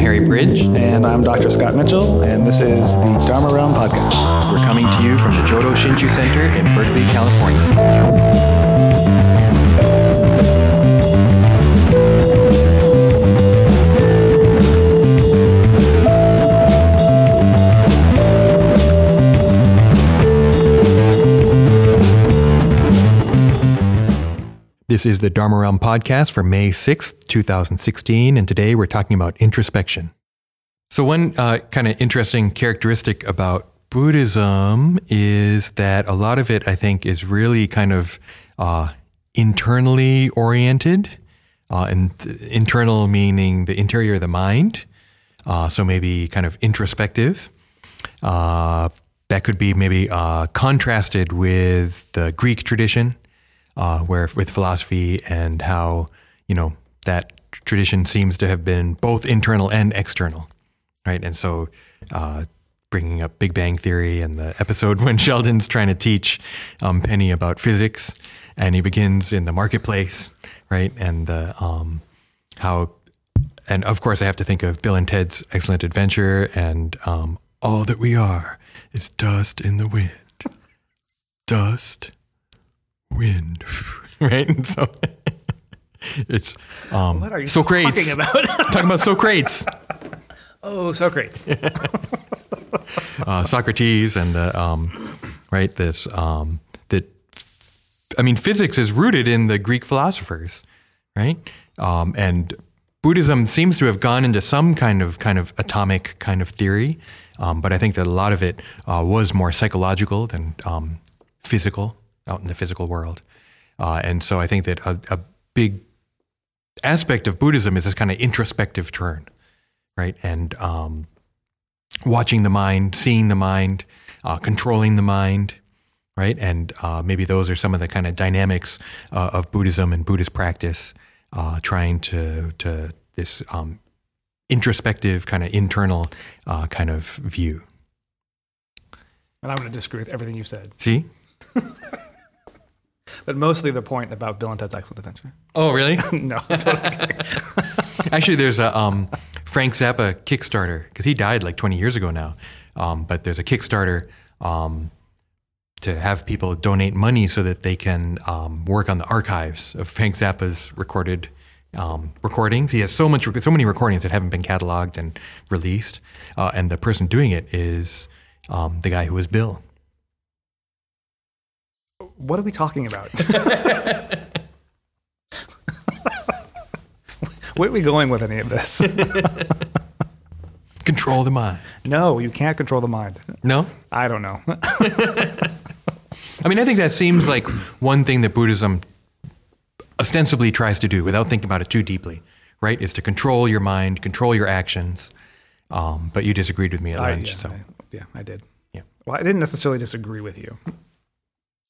Harry Bridge. And I'm Dr. Scott Mitchell, and this is the Dharma Realm Podcast. We're coming to you from the Jodo Shinshu Center in Berkeley, California. This is the Dharma Realm podcast for May 6th, 2016, and today we're talking about introspection. So, one uh, kind of interesting characteristic about Buddhism is that a lot of it, I think, is really kind of uh, internally oriented, uh, and internal meaning the interior of the mind. Uh, so, maybe kind of introspective. Uh, that could be maybe uh, contrasted with the Greek tradition uh, where with philosophy and how you know that tradition seems to have been both internal and external, right? And so, uh, bringing up Big Bang Theory and the episode when Sheldon's trying to teach um, Penny about physics, and he begins in the marketplace, right? And the um, how, and of course, I have to think of Bill and Ted's Excellent Adventure and um, all that we are is dust in the wind, dust wind, right? And so it's um, What are you Socrates. talking about? talking about Socrates, oh, Socrates. uh, Socrates, and the um, right this um, that I mean, physics is rooted in the Greek philosophers, right? Um, and Buddhism seems to have gone into some kind of kind of atomic kind of theory, um, but I think that a lot of it uh, was more psychological than um, physical out in the physical world. Uh, and so I think that a, a big aspect of Buddhism is this kind of introspective turn, right? And um, watching the mind, seeing the mind, uh, controlling the mind, right? And uh, maybe those are some of the kind of dynamics uh, of Buddhism and Buddhist practice, uh, trying to to this um, introspective kind of internal uh, kind of view. And I'm going to disagree with everything you said, See? but mostly the point about Bill and Ted's Excellent Adventure. Oh, really? no, Actually, there's a um, Frank Zappa Kickstarter because he died like 20 years ago now. Um, but there's a Kickstarter um, to have people donate money so that they can um, work on the archives of Frank Zappa's recorded um, recordings. He has so much, so many recordings that haven't been cataloged and released. Uh, and the person doing it is um, the guy who was Bill. What are we talking about? Where are we going with any of this? Control the mind. no, you can't control the mind. No? I don't know. I mean, I think that seems like one thing that Buddhism ostensibly tries to do without thinking about it too deeply, right? Is to control your mind, control your actions. Um, but you disagreed with me at I, lunch, yeah, so I, yeah, I did. Yeah. Well, I didn't necessarily disagree with you.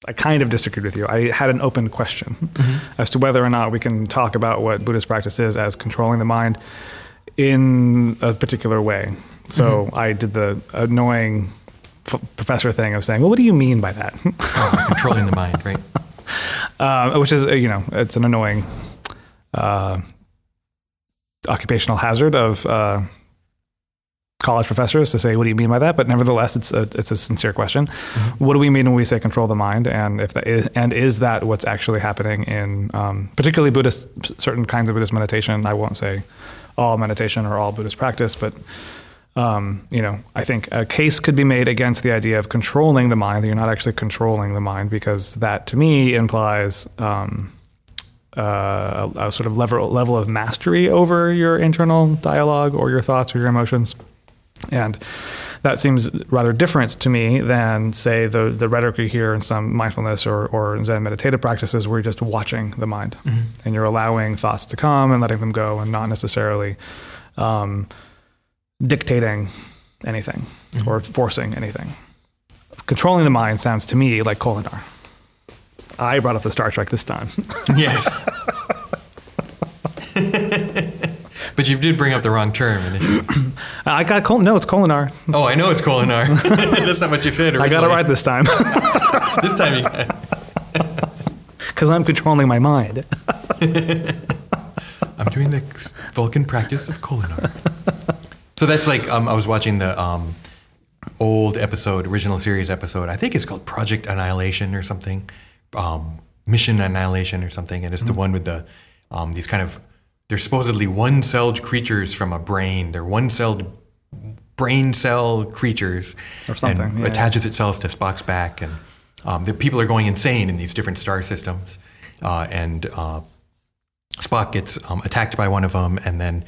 I kind of disagreed with you. I had an open question Mm-hmm. as to whether or not we can talk about what Buddhist practice is as controlling the mind in a particular way. So Mm-hmm. I did the annoying f- professor thing of saying, "Well, what do you mean by that?" uh, controlling the mind, right? uh, which is, uh, you know, it's an annoying uh, occupational hazard of uh, college professors to say, "What do you mean by that?" But nevertheless, it's a it's a sincere question. What do we mean when we say control the mind? And if that is, and is that what's actually happening in um, particularly Buddhist certain kinds of Buddhist meditation? I won't say all meditation or all Buddhist practice, but um, you know, I think a case could be made against the idea of controlling the mind. That you're not actually controlling the mind because that, to me, implies um, uh, a, a sort of level level of mastery over your internal dialogue or your thoughts or your emotions, and that seems rather different to me than, say, the the rhetoric you hear in some mindfulness or, or Zen meditative practices, where you're just watching the mind and you're allowing thoughts to come and letting them go, and not necessarily. Um, dictating anything or forcing anything. Controlling the mind sounds to me like Kolinahr. I brought up the Star Trek this time. Yes. but you did bring up the wrong term. I got Kol- no, it's Kolinahr. Oh, I know it's Kolinahr. That's not what you said I got it right this time This time you got because I'm controlling my mind. I'm doing the Vulcan practice of Kolinahr. So that's like um, I was watching the um, old episode, original series episode. I think it's called Project Annihilation or something, um, Mission Annihilation or something, and it's the one with the um, these kind of they're supposedly one-celled creatures from a brain. They're one-celled brain cell creatures Or something, and yeah, yeah. attaches itself to Spock's back, and um, the people are going insane in these different star systems, uh, and uh, Spock gets um, attacked by one of them, and then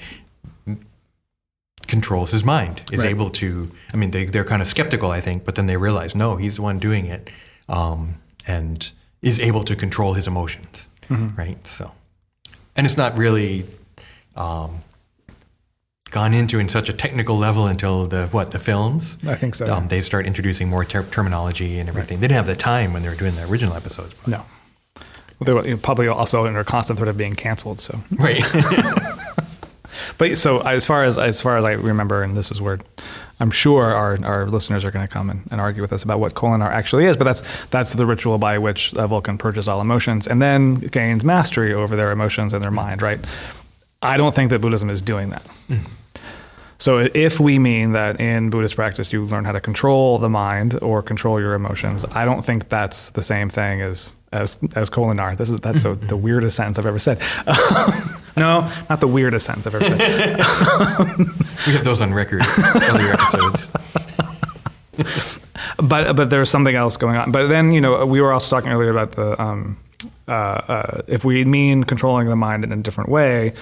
controls his mind. Is Right. able to. I mean, they they're kind of skeptical, I think, but then they realize no, he's the one doing it, um, and is able to control his emotions. Mm-hmm. Right. So, and it's not really. Um, gone into in such a technical level until the what the films I think so. um, they start introducing more ter- terminology and everything. They didn't have the time when they were doing the original episodes. but- no. Well, they were you know, probably also under constant threat of being canceled. So, Right. but so as far as as far as I remember, and this is where I'm sure our, our listeners are going to come and, and argue with us about what Kolinahr actually is. But that's that's the ritual by which uh, Vulcan purges all emotions and then gains mastery over their emotions and their mind. Right. I don't think that Buddhism is doing that. So if we mean that in Buddhist practice you learn how to control the mind or control your emotions, I don't think that's the same thing as as as Kolinahr. This is that's the the weirdest sentence I've ever said. no, not the weirdest sentence I've ever said. we have those on record, earlier episodes. but but there's something else going on. But then you know we were also talking earlier about the um, uh, uh, if we mean controlling the mind in a different way,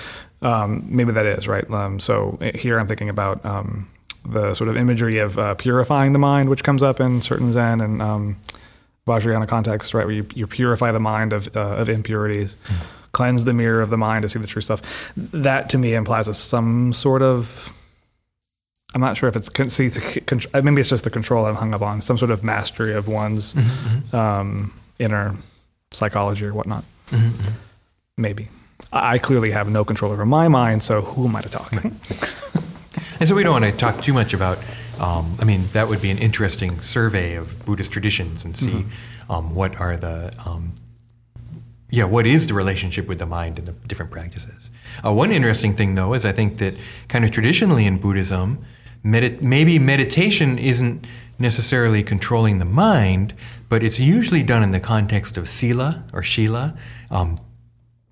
um, maybe that is right. Um, so here I'm thinking about um, the sort of imagery of uh, purifying the mind, which comes up in certain Zen and um, Vajrayana context, right, where you, you purify the mind of uh, of impurities. Cleanse the mirror of the mind to see the true stuff. That to me implies a, some sort of I'm not sure if it's con- see the, con- maybe it's just the control I'm hung up on, some sort of mastery of one's um, inner psychology or whatnot. Maybe I clearly have no control over my mind, so who am I to talk? And so we don't want to talk too much about. Um, I mean, that would be an interesting survey of Buddhist traditions and see um, what are the. Um, yeah, what is the relationship with the mind and the different practices? Uh, one interesting thing, though, is I think that kind of traditionally in Buddhism, medit- maybe meditation isn't necessarily controlling the mind, but it's usually done in the context of sila or shila, um,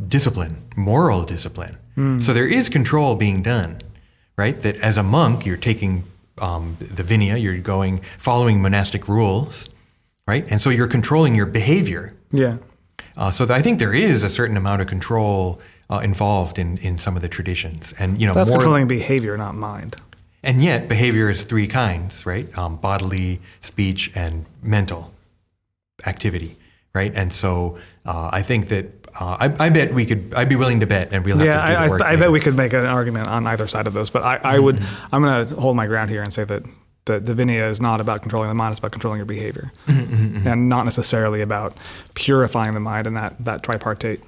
discipline, moral discipline. So there is control being done, right? That as a monk, you're taking um, the vinaya, you're going following monastic rules, right? And so you're controlling your behavior. yeah, Uh, so I think there is a certain amount of control uh, involved in, in some of the traditions, and you know, that's more, controlling behavior, not mind. and yet behavior is three kinds, right? Um, bodily, speech, and mental activity, right? And so uh, I think that uh, I, I bet we could. I'd be willing to bet, and we'll have Yeah, to do I, the work. I, I bet we could make an argument on either side of those, but I, I would. Mm-hmm. I'm going to hold my ground here and say that the, the vinaya is not about controlling the mind; it's about controlling your behavior, mm-hmm, mm-hmm, and not necessarily about purifying the mind in that that tripartite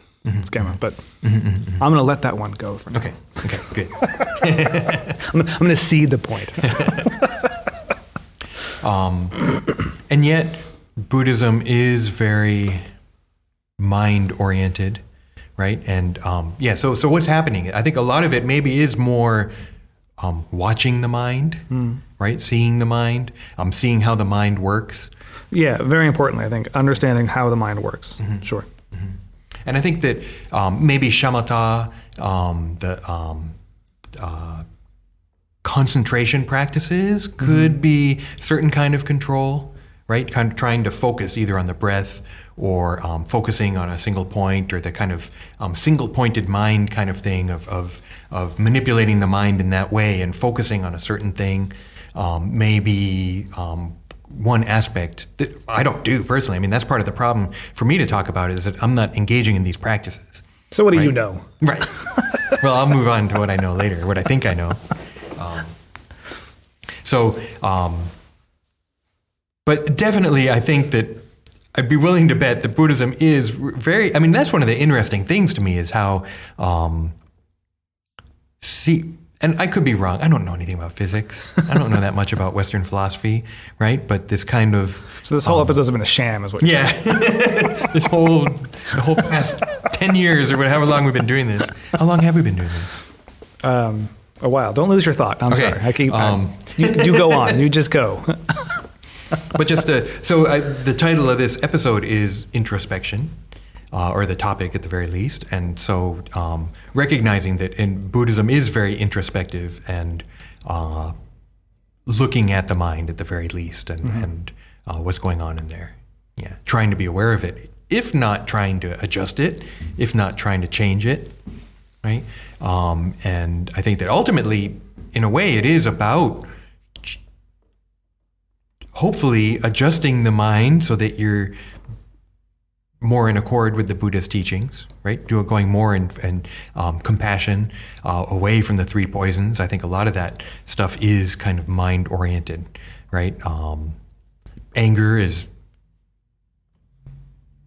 schema. But I'm going to let that one go for now. Okay. Okay. Good. I'm, I'm going to cede the point. um, And yet, Buddhism is very mind oriented, right? And um, yeah, so so what's happening? I think a lot of it maybe is more um, watching the mind, right? Seeing the mind, um, seeing how the mind works. yeah, very importantly, I think understanding how the mind works. Sure. And I think that um, maybe shamatha, um, the um, uh, concentration practices, could be certain kind of control, right? Kind of trying to focus either on the breath or um, focusing on a single point, or the kind of um, single-pointed mind kind of thing of, of of manipulating the mind in that way and focusing on a certain thing. Um, maybe um, one aspect that I don't do personally. I mean, that's part of the problem for me to talk about is that I'm not engaging in these practices. So, what do you know? Right. well, I'll move on to what I know later, what I think I know. Um, so, um, but definitely, I think that I'd be willing to bet that Buddhism is very. I mean, that's one of the interesting things to me is how. Um, see, and I could be wrong. I don't know anything about physics. I don't know that much about Western philosophy, right? But this kind of So, this whole episode's been a sham, is what you're yeah, this whole the whole past ten years or whatever long we've been doing this. How long have we been doing this? Um, a while. Don't lose your thought. I'm Okay, sorry. I keep. um, you, you go on. You just go. but just to, so uh, the title of this episode is introspection, uh, or the topic at the very least. And so um, recognizing that in Buddhism is very introspective and uh, looking at the mind at the very least and, and uh, what's going on in there. Yeah, trying to be aware of it, if not trying to adjust it, if not trying to change it, right? Um, and I think that ultimately, in a way, it is about hopefully adjusting the mind so that you're more in accord with the Buddhist teachings, right? Do going more in, um, compassion, uh, away from the three poisons. I think a lot of that stuff is kind of mind oriented, right? Um, anger is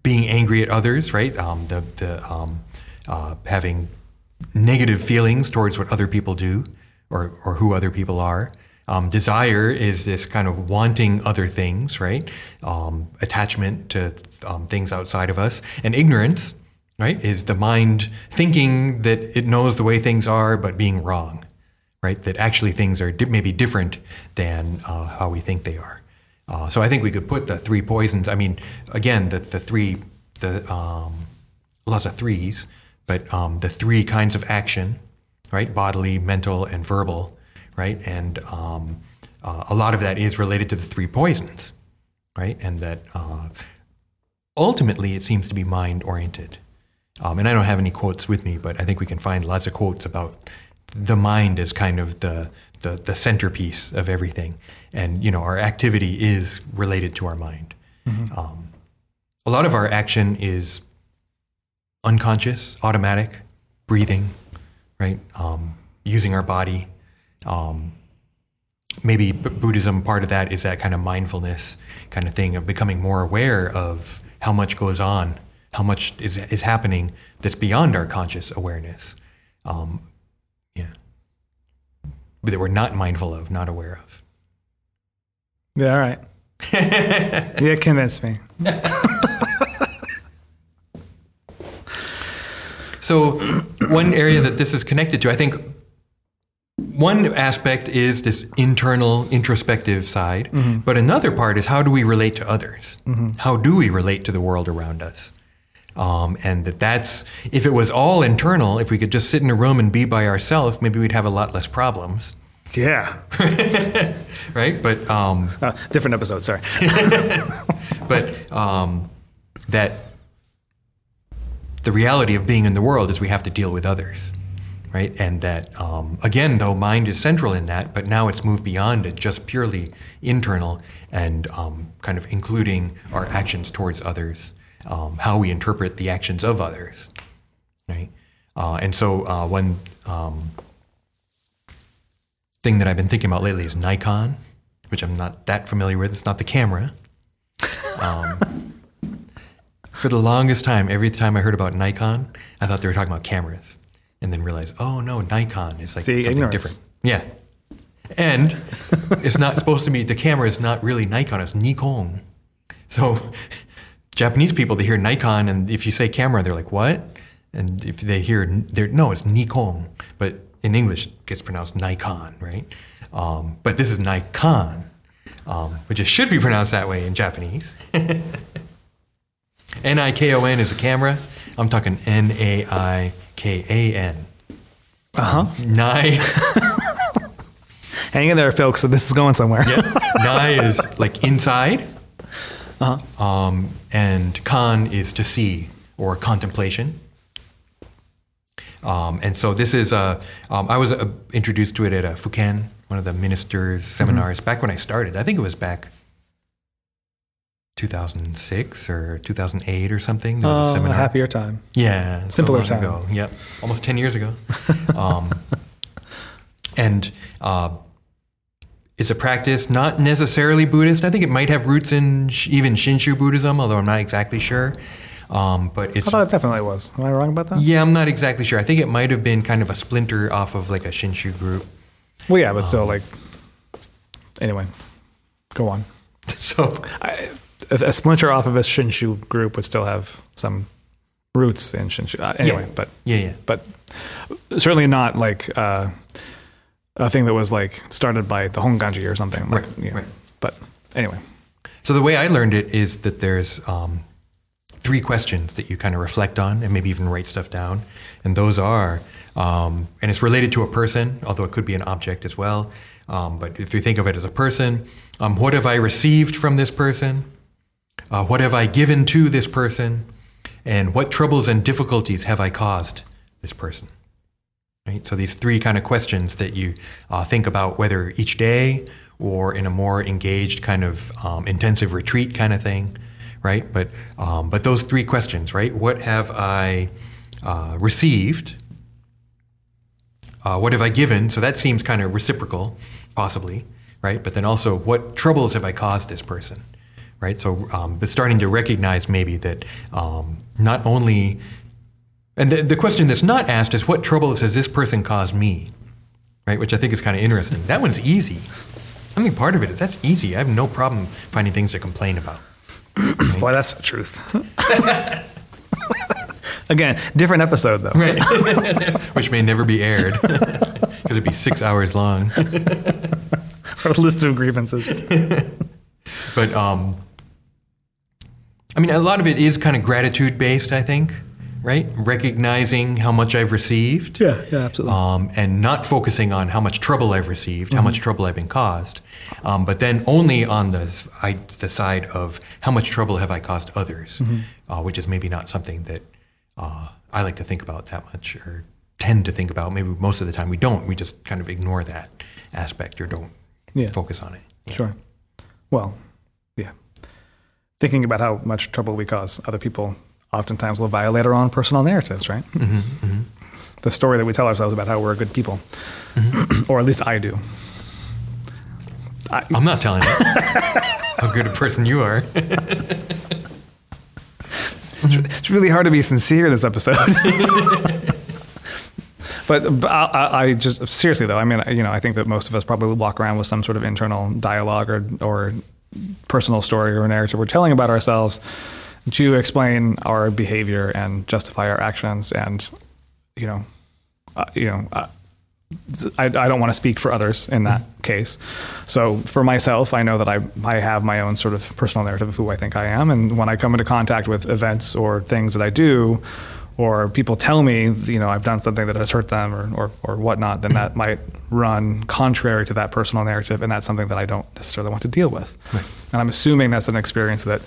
being angry at others, right? Um, the the um, uh, having negative feelings towards what other people do or or who other people are. Um, desire is this kind of wanting other things, right? Um, attachment to um, things outside of us, and ignorance, right, is the mind thinking that it knows the way things are, but being wrong, right? That actually things are di- maybe different than uh, how we think they are. Uh, so I think we could put the three poisons. I mean, again, the the three the um, lots of threes, but um, the three kinds of action, right? Bodily, mental, and verbal, right? And um, uh, a lot of that is related to the three poisons, right? And that uh, ultimately it seems to be mind oriented. Um, and I don't have any quotes with me, but I think we can find lots of quotes about the mind as kind of the, the, the centerpiece of everything. And, you know, our activity is related to our mind. Um, a lot of our action is unconscious, automatic, breathing, right? Um, using our body. Um, maybe B- Buddhism, part of that is that kind of mindfulness kind of thing of becoming more aware of how much goes on, how much is, is happening that's beyond our conscious awareness. Um, yeah. That we're not mindful of, not aware of. Yeah. All right. you convinced me. So, one area that this is connected to, I think, one aspect is this internal, introspective side, but another part is how do we relate to others? How do we relate to the world around us? Um, and that that's if it was all internal, if we could just sit in a room and be by ourselves, maybe we'd have a lot less problems, Yeah. right? But um, Uh, different episode. Sorry. but um, that the reality of being in the world is we have to deal with others, right? And that um, again, though mind is central in that, but now it's moved beyond it, just purely internal and um, kind of including our actions towards others, um, how we interpret the actions of others, right? Uh, and so uh, one um, thing that I've been thinking about lately is Naikan, which I'm not that familiar with. It's not the camera. Um, for the longest time, every time I heard about Nikon, I thought they were talking about cameras, and then realize, oh no, Nikon is like See, something ignorance. different. Yeah, and it's not supposed to be the camera is not really Nikon; it's Nikon. So Japanese people they hear Nikon, and if you say camera, they're like, what? And if they hear, no, it's Nikon, but in English it gets pronounced Nikon, right? Um, but this is Nikon, um, which it should be pronounced that way in Japanese. N I K O N is a camera. I'm talking N A I K A N. Uh huh. Nai, Hang in there, folks. So this is going somewhere. yeah, Nai is like inside, Uh-huh. um, and Kan is to see or contemplation. Um, and so this is uh, um, I was uh, introduced to it at a Fukan, one of the ministers' seminars back when I started. I think it was back 2006 or 2008 or something. There was a Oh, a seminar. happier time. Yeah, Simpler long time. ago. Yep, almost ten years ago. um, and uh, it's a practice not necessarily Buddhist. I think it might have roots in sh- even Shinshu Buddhism, although I'm not exactly sure. Um, but it's I thought it definitely was. Am I wrong about that? yeah, I'm not exactly sure. I think it might have been kind of a splinter off of like a Shinshu group. Well, yeah, but Um, still, like. Anyway, go on. So I, a, a splinter off of a Shinshu group would still have some roots in Shinshu. Uh, anyway, Yeah. but yeah, yeah. but certainly not like uh, a thing that was like started by the Honganji or something. Like, Right, know. right. But anyway, So the way I learned it is that there's um, three questions that you kind of reflect on and maybe even write stuff down, and those are, um, and it's related to a person, although it could be an object as well. Um, but if you think of it as a person, um, what have I received from this person? Uh, what have I given to this person? And what troubles and difficulties have I caused this person? Right. So these three kind of questions that you uh, think about, whether each day or in a more engaged kind of um, intensive retreat kind of thing, right? But um, but those three questions, right? What have I uh, received? Uh, what have I given? So that seems kind of reciprocal, possibly, right? But then also, what troubles have I caused this person, right? So, um, but starting to recognize maybe that um, not only, and the, the question that's not asked is, what troubles has this person caused me, right? Which I think is kind of interesting. That one's easy. I think part of it is that's easy. I have no problem finding things to complain about. boy, that's the truth. Again, different episode though. Right. Which may never be aired because it'd be six hours long. Our list of grievances. But um, I mean, a lot of it is kind of gratitude based, I think, right? Recognizing how much I've received. Yeah, yeah, absolutely. Um, and not focusing on how much trouble I've received, how much trouble I've been caused, um, but then only on the, I, the side of how much trouble have I caused others, uh, which is maybe not something that uh, I like to think about that much or tend to think about. Maybe most of the time we don't. We just kind of ignore that aspect or don't Yeah. focus on it. Sure. Well, yeah. Thinking about how much trouble we cause other people oftentimes will violate our own personal narratives, right? Mm-hmm, The story that we tell ourselves about how we're good people, Mm-hmm. or at least I do. I'm not telling you how good a person you are. It's really hard to be sincere in this episode. but, but I, I- I just seriously though, I mean, you know, I think that most of us probably walk around with some sort of internal dialogue or or personal story or narrative we're telling about ourselves to explain our behavior and justify our actions, and you know, uh, you know. Uh, I, I don't want to speak for others in that case. So for myself, I know that I, I have my own sort of personal narrative of who I think I am. And when I come into contact with events or things that I do, or people tell me, you know, I've done something that has hurt them or, or, or whatnot, then that might run contrary to that personal narrative. And that's something that I don't necessarily want to deal with. And I'm assuming that's an experience that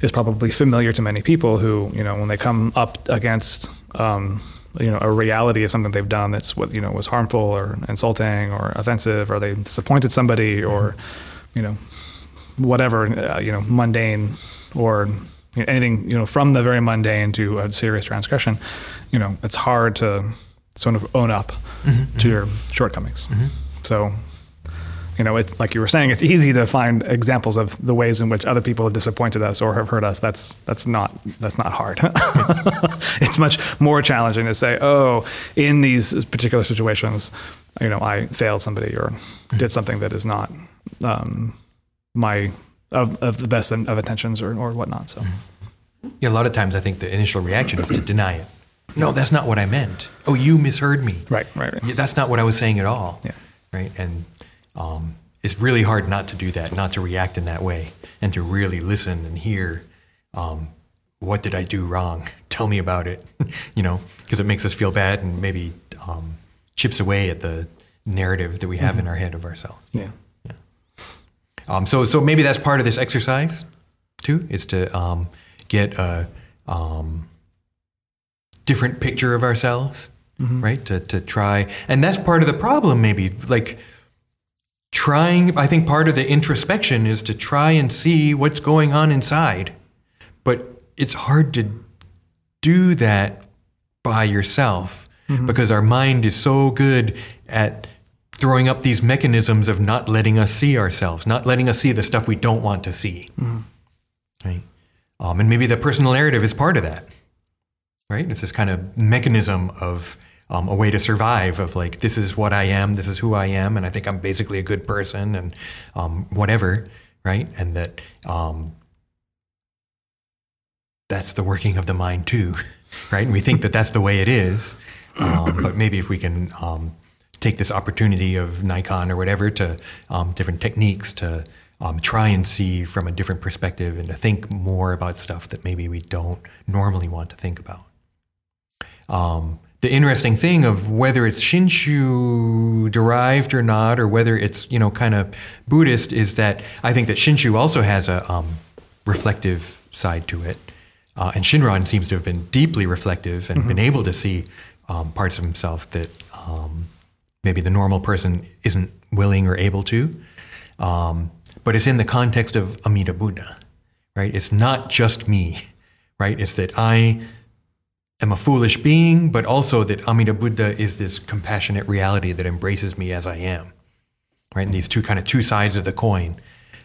is probably familiar to many people who, you know, when they come up against, um, you know, a reality of something they've done that's what you know was harmful or insulting or offensive, or they disappointed somebody, or you know, whatever, uh, you know, mundane or you know, anything, you know, from the very mundane to a serious transgression, you know, it's hard to sort of own up mm-hmm. to mm-hmm. your shortcomings. Mm-hmm. So you know, it's like you were saying, it's easy to find examples of the ways in which other people have disappointed us or have hurt us. That's that's not that's not hard. it's much more challenging to say, oh, in these particular situations, you know, I failed somebody or did something that is not um, my of, of the best of intentions or, or whatnot. So Yeah, a lot of times I think the initial reaction is to deny it. No, that's not what I meant. Oh, you misheard me. right, right, right. Yeah, that's not what I was saying at all. Yeah. Right. And um, it's really hard not to do that, not to react in that way, and to really listen and hear. Um, what did I do wrong? Tell me about it. you know, because it makes us feel bad and maybe um, chips away at the narrative that we have in our head of ourselves. Yeah. Um, so, so maybe that's part of this exercise too, is to um, get a um, different picture of ourselves, right? To to try, and that's part of the problem. Maybe like trying. I think part of the introspection is to try and see what's going on inside, but it's hard to do that by yourself because our mind is so good at throwing up these mechanisms of not letting us see ourselves, not letting us see the stuff we don't want to see. Right? Um, and maybe the personal narrative is part of that. Right? It's this kind of mechanism of um, a way to survive of like, this is what I am, this is who I am, and I think I'm basically a good person and um, whatever. Right? And that um, that's the working of the mind too. Right? And we think that that's the way it is. Um, but maybe if we can um, take this opportunity of Naikan or whatever to um, different techniques to um, try and see from a different perspective and to think more about stuff that maybe we don't normally want to think about. Um, the interesting thing of whether it's Shinshu derived or not, or whether it's you know kind of Buddhist, is that I think that Shinshu also has a um, reflective side to it, uh, and Shinran seems to have been deeply reflective and been able to see um, parts of himself that um, maybe the normal person isn't willing or able to. Um, but it's in the context of Amida Buddha, right? It's not just me, right? It's that I am a foolish being, but also that Amida Buddha is this compassionate reality that embraces me as I am, right? And these two kind of two sides of the coin.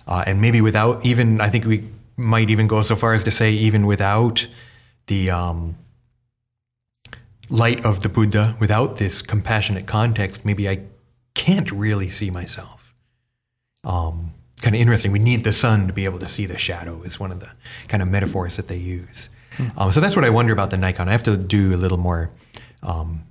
Uh, and maybe without even, I think we might even go so far as to say, even without the um, light of the Buddha, without this compassionate context, maybe I can't really see myself. Um, kind of interesting. We need the sun to be able to see the shadow, is one of the kind of metaphors that they use. Um, so that's what I wonder about the Naikan. I have to do a little more um,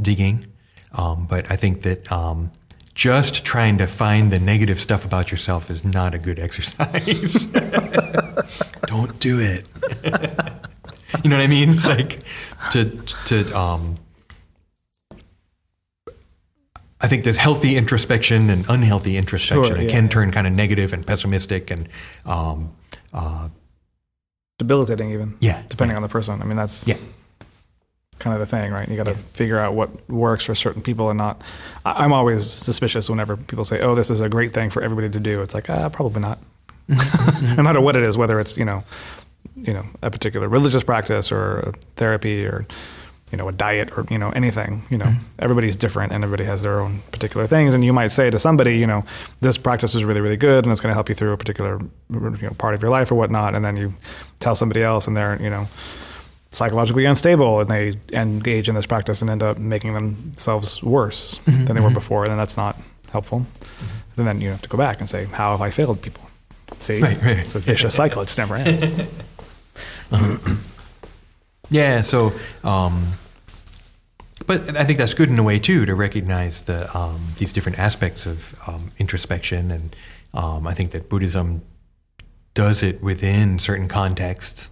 digging, um, but I think that um, just trying to find the negative stuff about yourself is not a good exercise. Don't do it. you know what I mean? Like to to um, I think there's healthy introspection and unhealthy introspection. Sure, it yeah. can turn kind of negative and pessimistic and um, uh, Debilitating, even. Yeah, Depending on the person. I mean, that's yeah. kind of the thing, right? You got to figure out what works for certain people and not. I, I'm always suspicious whenever people say, "Oh, this is a great thing for everybody to do." It's like, ah, probably not. no matter what it is, whether it's you know, you know, a particular religious practice or a therapy or you know a diet or you know anything. You know, mm-hmm. everybody's different and everybody has their own particular things. And you might say to somebody, you know, this practice is really really good and it's going to help you through a particular you know, part of your life or whatnot. And then you tell somebody else and they're you know psychologically unstable and they engage in this practice and end up making themselves worse mm-hmm. than they were mm-hmm. before, And then that's not helpful. And then you have to go back and say, how have I failed people? See, Right, right. it's a vicious cycle. It just never ends. Yeah, so, um, but I think that's good in a way too to recognize the um, these different aspects of um, introspection, and um, I think that Buddhism does it within certain contexts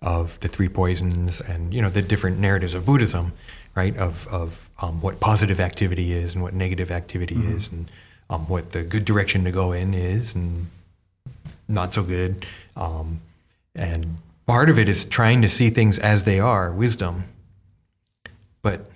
of the three poisons and you know the different narratives of Buddhism, right? Of of um, what positive activity is and what negative activity is, and um, what the good direction to go in is, and not so good. Um, and part of it is trying to see things as they are, wisdom. But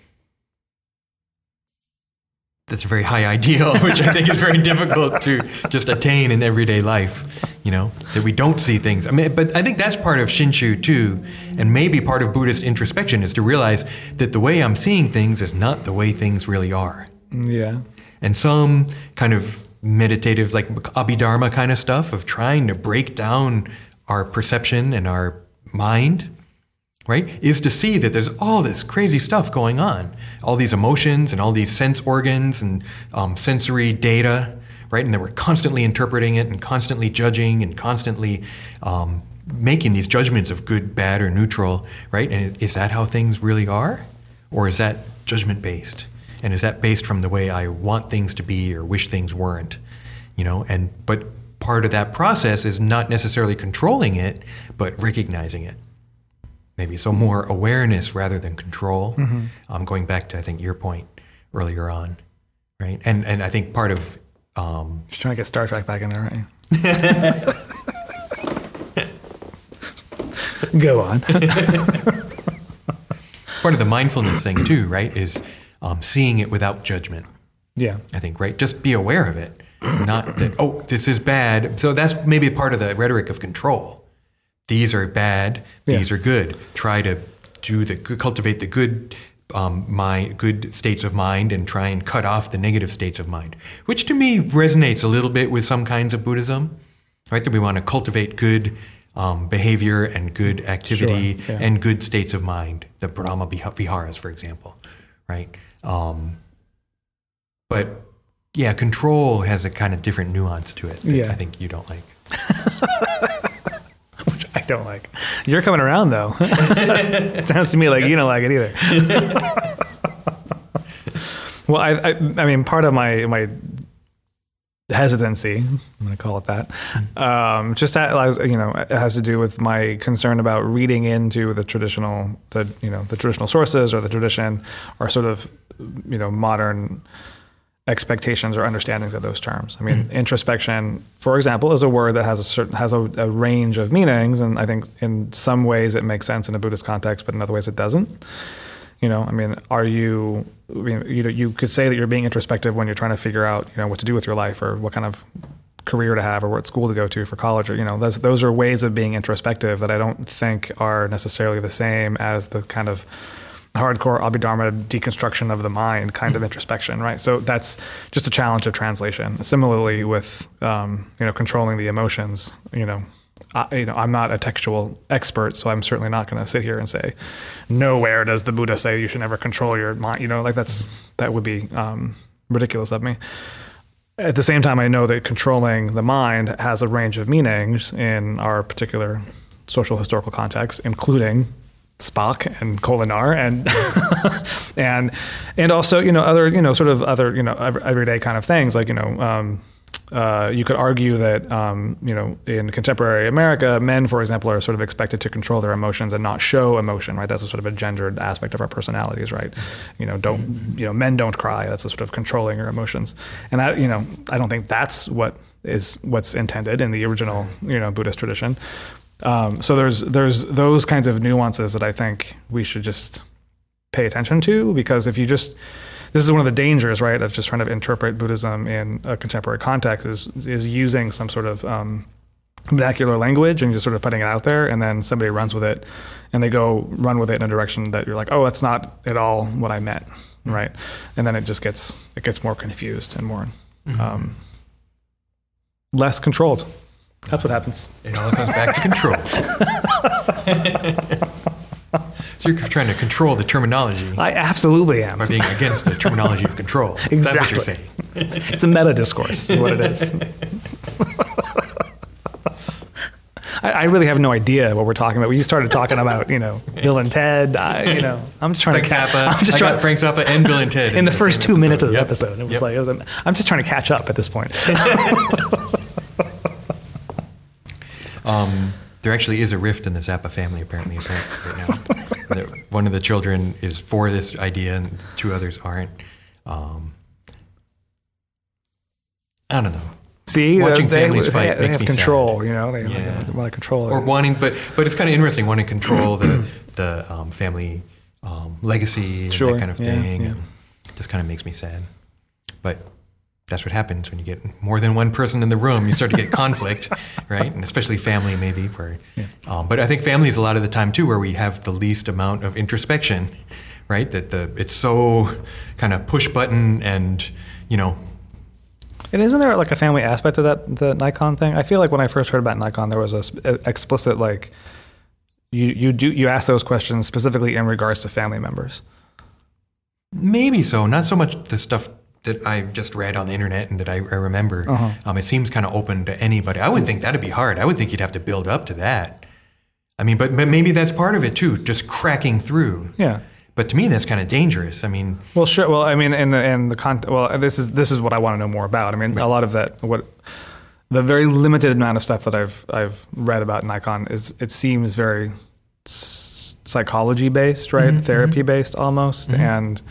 that's a very high ideal, which I think is very difficult to just attain in everyday life. You know, that we don't see things. I mean, but I think that's part of Shinshu too, and maybe part of Buddhist introspection is to realize that the way I'm seeing things is not the way things really are yeah. and some kind of meditative, like Abhidharma kind of stuff of trying to break down our perception and our mind, right? Is to see that there's all this crazy stuff going on, all these emotions and all these sense organs and um, sensory data, right? And that we're constantly interpreting it and constantly judging and constantly um, making these judgments of good, bad, or neutral, right? And is that how things really are? Or is that judgment based? And is that based from the way I want things to be or wish things weren't? You know, and but part of that process is not necessarily controlling it, but recognizing it. Maybe so more awareness rather than control. Um, going back to I think your point earlier on, right? And and I think part of um, Just trying to get Star Trek back in there, right? Go on. part of the mindfulness thing too, right, is um, seeing it without judgment. yeah. I think, right? Just be aware of it. Not that, oh, this is bad. So that's maybe part of the rhetoric of control. These are bad, these Yeah. are good. Try to do the cultivate the good um, mind, good states of mind, and try and cut off the negative states of mind, which to me resonates a little bit with some kinds of Buddhism, right? That we want to cultivate good um, behavior and good activity Sure, yeah. and good states of mind, the Brahma Viha- Viharas, for example, right? Um, but yeah, control has a kind of different nuance to it that Yeah. I think you don't like. Which I don't like. You're coming around though. it sounds to me like you don't like it either. Well, I, I, I mean, part of my my hesitancy, I'm going to call it that, um, just has, you know, it has to do with my concern about reading into the traditional, the you know, the traditional sources or the tradition, or sort of, you know, modern expectations or understandings of those terms. I mean, introspection, for example, is a word that has a certain has a, a range of meanings, and I think in some ways it makes sense in a Buddhist context, but in other ways it doesn't. You know, I mean, are you, I mean, you know, you could say that you're being introspective when you're trying to figure out, you know, what to do with your life or what kind of career to have or what school to go to for college or, you know, those, those are ways of being introspective that I don't think are necessarily the same as the kind of hardcore Abhidharma deconstruction of the mind kind of introspection, right? So that's just a challenge of translation. Similarly with, um, you know, controlling the emotions, you know, I, you know, I'm not a textual expert, so I'm certainly not going to sit here and say, nowhere does the Buddha say you should never control your mind. You know, like that's that would be um, ridiculous of me. At the same time, I know that controlling the mind has a range of meanings in our particular social historical context, including Spock and Kolinahr and and and also you know other you know sort of other you know everyday kind of things like you know. Um, uh, you could argue that um, you know in contemporary America, men, for example, are sort of expected to control their emotions and not show emotion. Right, that's a sort of a gendered aspect of our personalities. Right, you know, don't you know, men don't cry. That's a sort of controlling your emotions. And I, you know, I don't think that's what is what's intended in the original you know Buddhist tradition. Um, so there's there's those kinds of nuances that I think we should just pay attention to because if you just this is one of the dangers, right, of just trying to interpret Buddhism in a contemporary context is is using some sort of um, vernacular language and just sort of putting it out there, and then somebody runs with it, and they go run with it in a direction that you're like, oh, that's not at all what I meant, right? And then it just gets it gets more confused and more mm-hmm. um, less controlled. That's what happens. It all comes back to control. So you're trying to control the terminology. I absolutely am. By being against the terminology of control. exactly. That's what you're saying. It's, it's a meta discourse, is what it is. I, I, really have no idea what we're talking about. We just started talking about, you know, Bill and Ted. I, you know, I'm just trying Frank to. Zappa. I'm just I trying, Frank Zappa and Bill and Ted in, in the, the first two episode. minutes of the yep. episode. It was yep. like it was. I'm just trying to catch up at this point. Um, there actually is a rift in the Zappa family, apparently, right now. One of the children is for this idea, and two others aren't. Um, I don't know. See, watching they, families they, fight they, makes have me control. Sad. You know, they, yeah. they want to control it. Or wanting, but but it's kind of interesting wanting to control the the um, family um, legacy and that kind of yeah, thing. Yeah. just kind of makes me sad. But that's what happens when you get more than one person in the room. You start to get conflict, right? And especially family, maybe. Where, yeah. um, but I think family is a lot of the time too, where we have the least amount of introspection, right? That the it's so kind of push button and you know. And isn't there like a family aspect to that the Naikan thing? I feel like when I first heard about Naikan, there was a, a explicit like you you do you ask those questions specifically in regards to family members. Maybe so. Not so much the stuff that I just read on the internet and that I, I remember. Uh-huh. Um, it seems kind of open to anybody. I would think that'd be hard. I would think you'd have to build up to that. I mean, but, but maybe that's part of it too, just cracking through. Yeah. But to me, that's kind of dangerous. I mean, well, sure. Well, I mean, in the in the con- well, this is this is what I want to know more about. I mean, right. a lot of that what the very limited amount of stuff that I've I've read about Naikan is it seems very psychology based, right? Mm-hmm, Therapy based almost, mm-hmm. and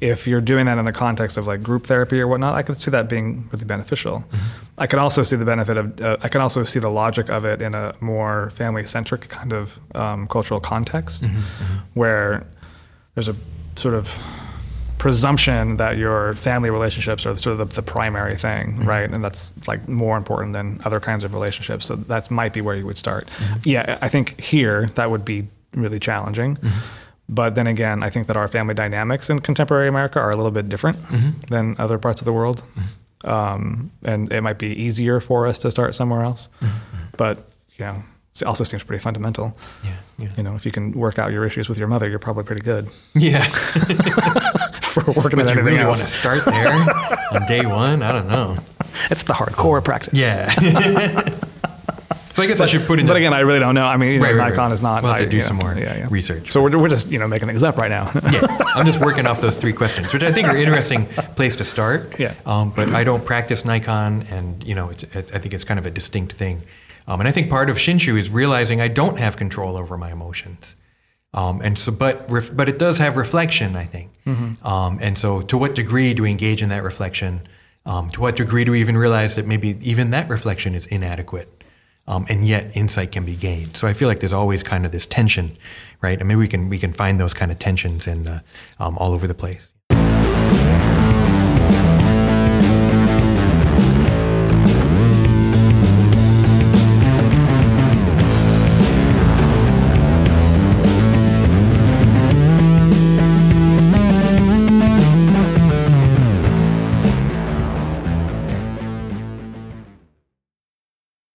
if you're doing that in the context of like group therapy or whatnot, I could see that being really beneficial. Mm-hmm. I can also see the benefit of, uh, I can also see the logic of it in a more family centric kind of um, cultural context mm-hmm, mm-hmm. where there's a sort of presumption that your family relationships are sort of the, the primary thing, mm-hmm. right? And that's like more important than other kinds of relationships. So that might be where you would start. Mm-hmm. Yeah, I think here that would be really challenging. Mm-hmm. But then again, I think that our family dynamics in contemporary America are a little bit different mm-hmm. than other parts of the world. Mm-hmm. Um, and it might be easier for us to start somewhere else. Mm-hmm. But, you know, it also seems pretty fundamental. Yeah, yeah. You know, if you can work out your issues with your mother, you're probably pretty good. Yeah. for working but you really else. want to start there on day one? I don't know. It's the hardcore practice. Yeah. So I guess I should put in. But the, again, I really don't know. I mean, you know, Right, right, Naikan right. is not. We'll have to I- do some know, more research. So we're, we're just you know making things up right now. yeah, I'm just working off those three questions, which I think are an interesting place to start. Yeah. Um, but I don't practice Naikan, and you know, it's, it, I think it's kind of a distinct thing. Um, and I think part of Shinshu is realizing I don't have control over my emotions. Um, and so, but ref, but it does have reflection, I think. Um, and so, to what degree do we engage in that reflection? Um, to what degree do we even realize that maybe even that reflection is inadequate? Um, and yet insight can be gained. So I feel like there's always kind of this tension, right? And maybe we can we can find those kind of tensions in uh, um, all over the place.